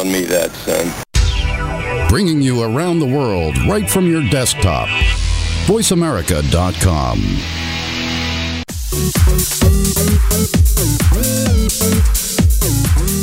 telling me that, son. Bringing you around the world right from your desktop. VoiceAmerica.com.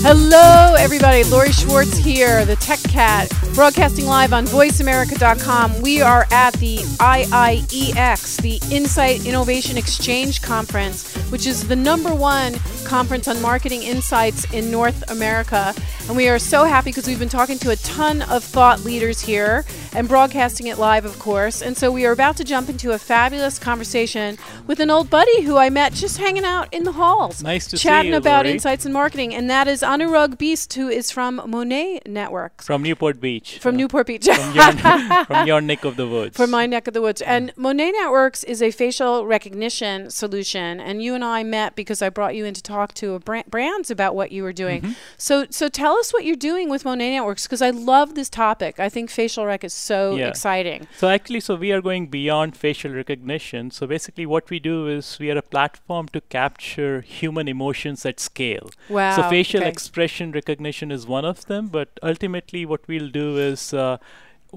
Hello, everybody. Lori Schwartz here, the Tech Cat, broadcasting live on VoiceAmerica.com. We are at the IIEX, the Insight Innovation Exchange Conference, which is the number one conference on marketing insights in North America. And we are so happy because we've been talking to a ton of thought leaders here and broadcasting it live, of course. And so we are about to jump into a fabulous conversation with an old buddy who I met just hanging out in the halls. Nice to see chatting you, about Lori. insights in marketing. And that is Anurag Bist, who is from Monet Networks. From Newport Beach. From Uh, Newport Beach. From your, from your neck of the woods. From my neck of the woods. And Monet Networks is a facial recognition solution. And you and I met because I brought you in to talk to a brand, brands about what you were doing. Mm-hmm. So, so tell us what you're doing with Monet Networks because I love this topic. I think facial rec is so Yeah. exciting. So actually, so we are going beyond facial recognition. So basically, what we do is we are a platform to capture human emotions at scale. Wow. So facial okay. expression recognition is one of them, but ultimately, what we'll do is uh,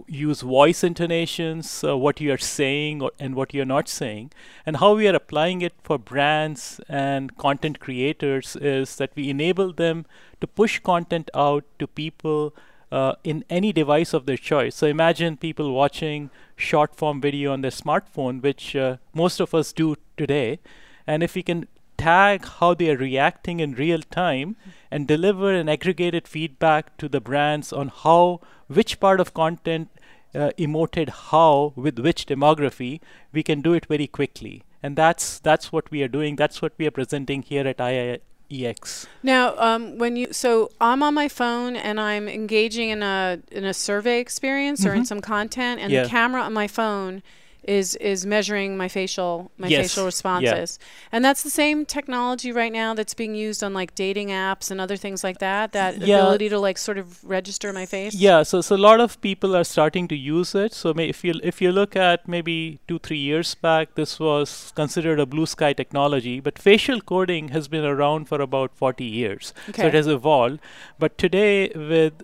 use voice intonations, uh, what you are saying or, and what you are not saying, and how we are applying it for brands and content creators is that we enable them to push content out to people uh, in any device of their choice. So imagine people watching short form video on their smartphone, which uh, most of us do today, and if we can tag how they are reacting in real time and deliver an aggregated feedback to the brands on how which part of content uh, emoted how with which demography we can do it very quickly and that's that's what we are doing that's what we are presenting here at IIEX Now, um, when you so I'm on my phone and I'm engaging in a in a survey experience or in some content, and Mm-hmm. Yeah. the camera on my phone is is measuring my facial my Yes. facial Yeah. responses, and that's the same technology right now that's being used on like dating apps and other things like that. That Yeah. ability to like sort of register my face. Yeah, so so a lot of people are starting to use it. So may, if you if you look at maybe two three years back, this was considered a blue sky technology, but facial coding has been around for about 40 years. Okay. So it has evolved. But today, with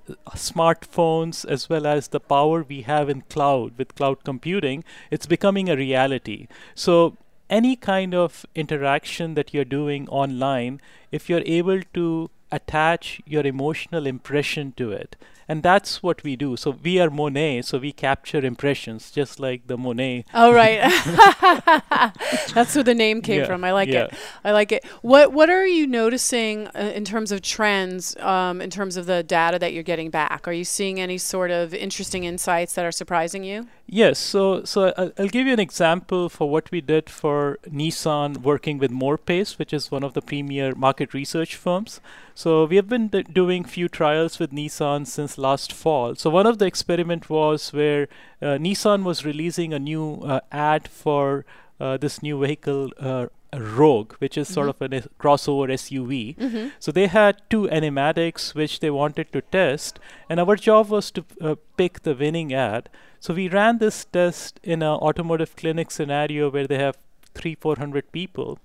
smartphones as well as the power we have in cloud with cloud computing, it's becoming a reality. So any kind of interaction that you're doing online, if you're able to attach your emotional impression to it, and that's what we do. So we are Monet, so we capture impressions, just like the Monet. Oh right, that's where the name came Yeah, from. I like it. I like it. What What are you noticing uh, in terms of trends? Um, in terms of the data that you're getting back, are you seeing any sort of interesting insights that are surprising you? Yes, so so I'll, I'll give you an example for what we did for Nissan working with Morpace, which is one of the premier market research firms. So we have been d- doing few trials with Nissan since last fall. So one of the experiment was where uh, Nissan was releasing a new uh, ad for uh, this new vehicle. Uh, Rogue, which is sort of a crossover SUV. So they had two animatics which they wanted to test, and our job was to uh, pick the winning ad. So we ran this test in an automotive clinic scenario where they have three, four hundred people,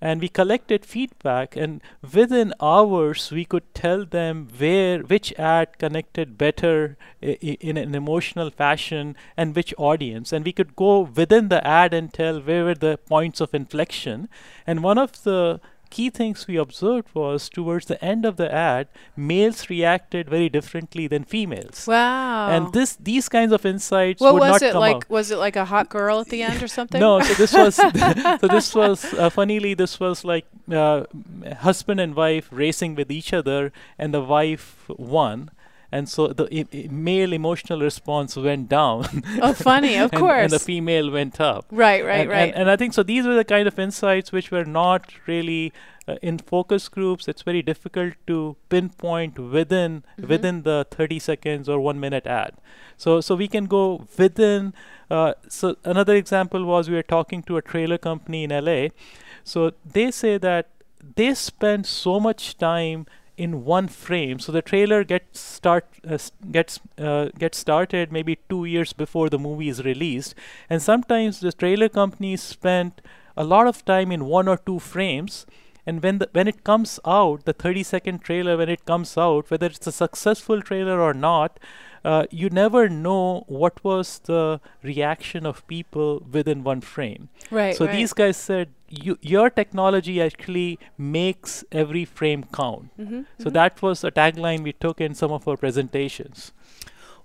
and we collected feedback. And within hours, we could tell them where which ad connected better in an emotional fashion and which audience. And we could go within the ad and tell where were the points of inflection. And one of the key things we observed was towards the end of the ad, males reacted very differently than females. Wow. And this these kinds of insights what would was not it come like? out. Was it like a hot girl at the end or something? No, so this was so this was uh, funnily this was like uh, husband and wife racing with each other, and the wife won, and so the I- male emotional response went down. Oh, funny. Of and, course. and the female went up. right. Right. and, right. And, and I think so. These were the kind of insights which were not really uh, in focus groups. It's very difficult to pinpoint within Mm-hmm. within the 30 seconds or one minute ad. So so we can go within. Uh, so another example was we were talking to a trailer company in LA. So they say that they spend so much time in one frame. So the trailer gets start uh, gets uh, gets started maybe 2 years before the movie is released. And sometimes the trailer companies spend a lot of time in one or two frames and when the, when it comes out the 30 second trailer when it comes out whether it's a successful trailer or not uh, you never know what was the reaction of people within one frame Right. so right. these guys said you, your technology actually makes every frame count Mhm, so mhm. that was a tagline we took in some of our presentations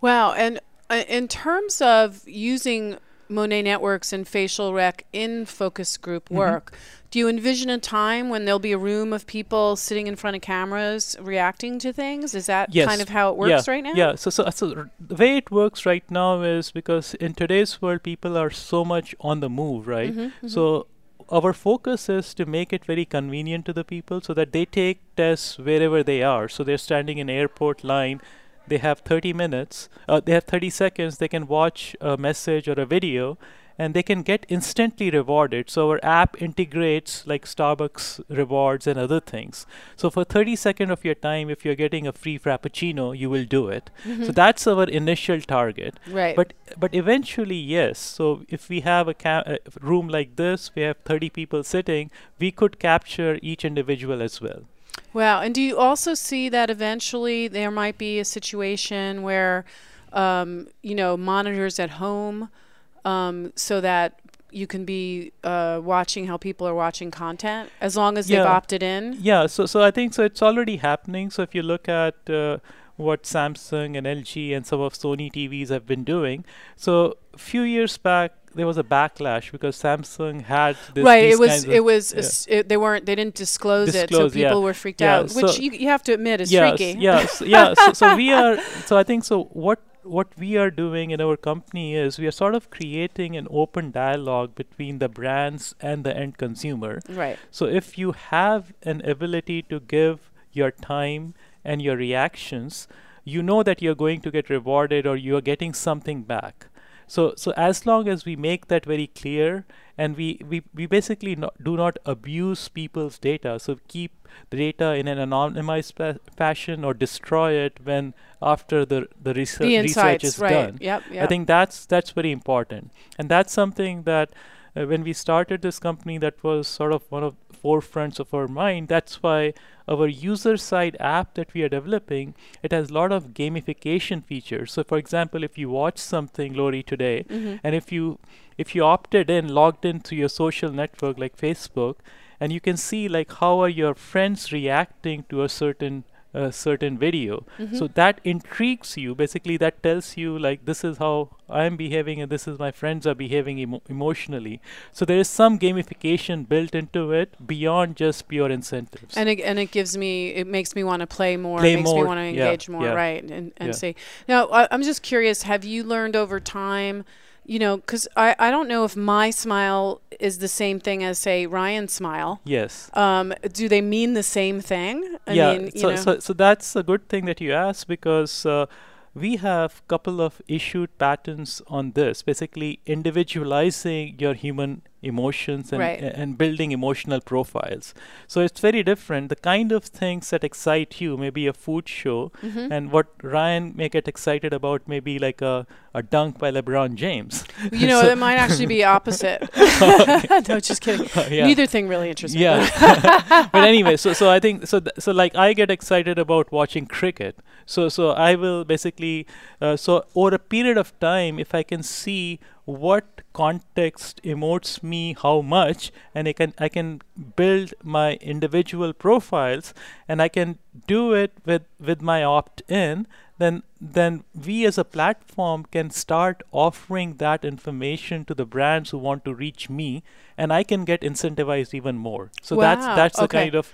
Wow. And uh, in terms of using Monet networks and facial rec in focus group Mhm. work, do you envision a time when there'll be a room of people sitting in front of cameras reacting to things? Is that Yes. kind of how it works right now? Yeah. So, so, so the way it works right now is because in today's world, people are so much on the move, right? Mhm, mhm. So, our focus is to make it very convenient to the people so that they take tests wherever they are. So, they're standing in airport line. They have 30 minutes. Uh, they have 30 seconds. They can watch a message or a video, and they can get instantly rewarded. So our app integrates like Starbucks rewards and other things. So for 30 seconds of your time, if you're getting a free frappuccino, you will do it. So Mhm. that's our initial target. right. But but eventually, yes. So if we have a, ca- a room like this, we have 30 people sitting, we could capture each individual as well. Wow. And do you also see that eventually there might be a situation where, um, you know, monitors at home um, so that you can be uh, watching how people are watching content as long as they've opted in? Yeah, so so I think so. It's already happening. So if you look at uh, what Samsung and LG and some of Sony TVs have been doing, so a few years back there was a backlash because Samsung had this, right. It was. kinds of- It was. yeah. it, they weren't. They didn't disclose, it, so Disclose, yeah. people were freaked Yeah, out, which you, you have to admit is yes, freaky. Yes, yeah. So, so we are. So I think so. What what we are doing in our company is we are sort of creating an open dialogue between the brands and the end consumer. Right. So if you have an ability to give your time and your reactions, you know that you're going to get rewarded or you're getting something back. So so as long as we make that very clear and we, we, we basically not, do not abuse people's data, so keep the data in an anonymized fa- fashion or destroy it when after the the research, The research insights. is right. done. Yep. I think that's that's very important, and that's something that uh, when we started this company, that was sort of one of forefronts of our mind. That's why our user side app that we are developing it has a lot of gamification features. So, for example, if you watch something, Lori, today, Mhm. and if you if you opted in, logged into your social network like Facebook, and you can see like how are your friends reacting to a certain a certain video. Mhm. So that intrigues you. Basically, that tells you like this is how I'm behaving and this is my friends are behaving emo- emotionally. So there is some gamification built into it beyond just pure incentives. And it, and it gives me, it makes me want to play more, Play it makes me more, want to yeah, engage more, yeah, right? And and yeah. see. Now, I, I'm just curious. Have you learned over time? You know, because I, I don't know if my smile is the same thing as say Ryan's smile. yes. Um, do they mean the same thing? I yeah. mean, so, know, so so that's a good thing that you asked because. Uh, we have couple of issued patents on this basically individualizing your human emotions and, Right. and building emotional profiles so it's very different the kind of things that excite you maybe a food show Mhm. and what ryan may get excited about maybe like a, a dunk by lebron james you know, so- it might actually be opposite. no, just kidding. yeah. Neither thing really interests me. Yeah, but anyway, so so I think so th- so like I get excited about watching cricket. So so I will basically uh, so over a period of time, if I can see what context emotes me how much, and I can I can build my individual profiles, and I can do it with with my opt in. Then then we as a platform can start offering that information to the brands who want to reach me and I can get incentivized even more. So that's Wow, that's the okay. kind of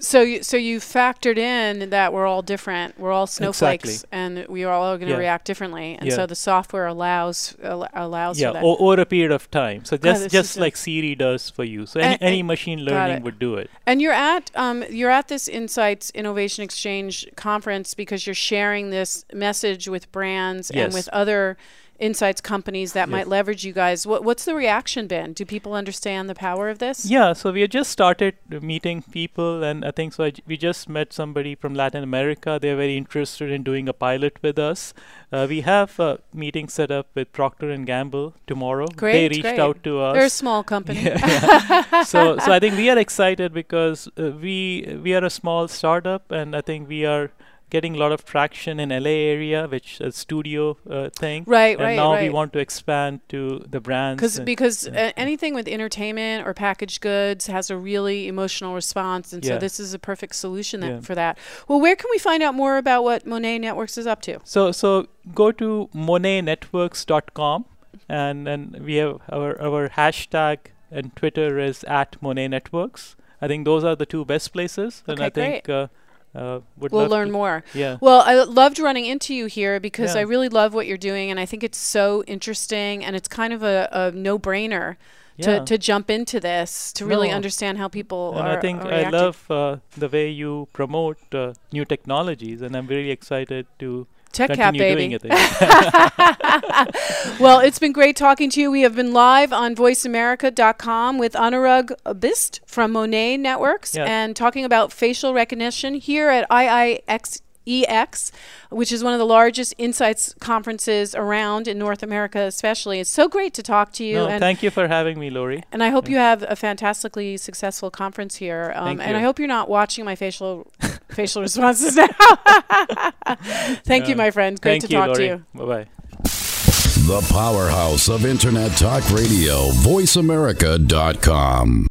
So you so you factored in that we're all different. We're all snowflakes, Exactly. and we are all going to Yeah. react differently. And Yeah. so the software allows al- allows yeah for that. o- over a period of time. So just this just like Siri does for you. So any, And- any and- machine learning would do it. And you're at um, you're at this Insights Innovation Exchange conference because you're sharing this message with brands and with other insights companies that Yes. might leverage you guys. What, what's the reaction been? Do people understand the power of this? Yeah, so we had just started meeting people, and I think so. I we just met somebody from Latin America. They're very interested in doing a pilot with us. Uh, we have a meeting set up with Procter and Gamble tomorrow. Great, they reached great. out to us. They're a small company. Yeah, yeah. so so I think we are excited because uh, we we are a small startup, and I think we are getting a lot of traction in LA area, which is a studio uh, thing. Right, and right, And now we want to expand to the brands. Because and- because yeah. uh, anything with entertainment or packaged goods has a really emotional response, and so this is a perfect solution that, Yeah. for that. Well, where can we find out more about what Monet Networks is up to? So so go to monetnetworks.com and and we have our our hashtag and Twitter is at Monet Networks. I think those are the two best places, and Okay, I think uh, uh, would We'll learn to- more. Yeah. Well, I loved running into you here because Yeah. I really love what you're doing, and I think it's so interesting, and it's kind of a, a no-brainer yeah. to, to jump into this to really understand how people and are. I think are I reacting. love uh, the way you promote uh, new technologies, and I'm really excited to Tech continue baby. it. well, it's been great talking to you. We have been live on voiceamerica.com with Anurag Bist from Monet Networks Yeah. and talking about facial recognition here at IIX. EX, which is one of the largest insights conferences around in North America, especially. It's so great to talk to you, no, and thank you for having me, Lori. and I hope you have a fantastically successful conference here. Um, Thank and I hope you're not watching my facial facial responses now. Thank you, my friend. Great thank to you, talk Lori. to you. Bye bye. The powerhouse of Internet Talk Radio, voiceamerica.com.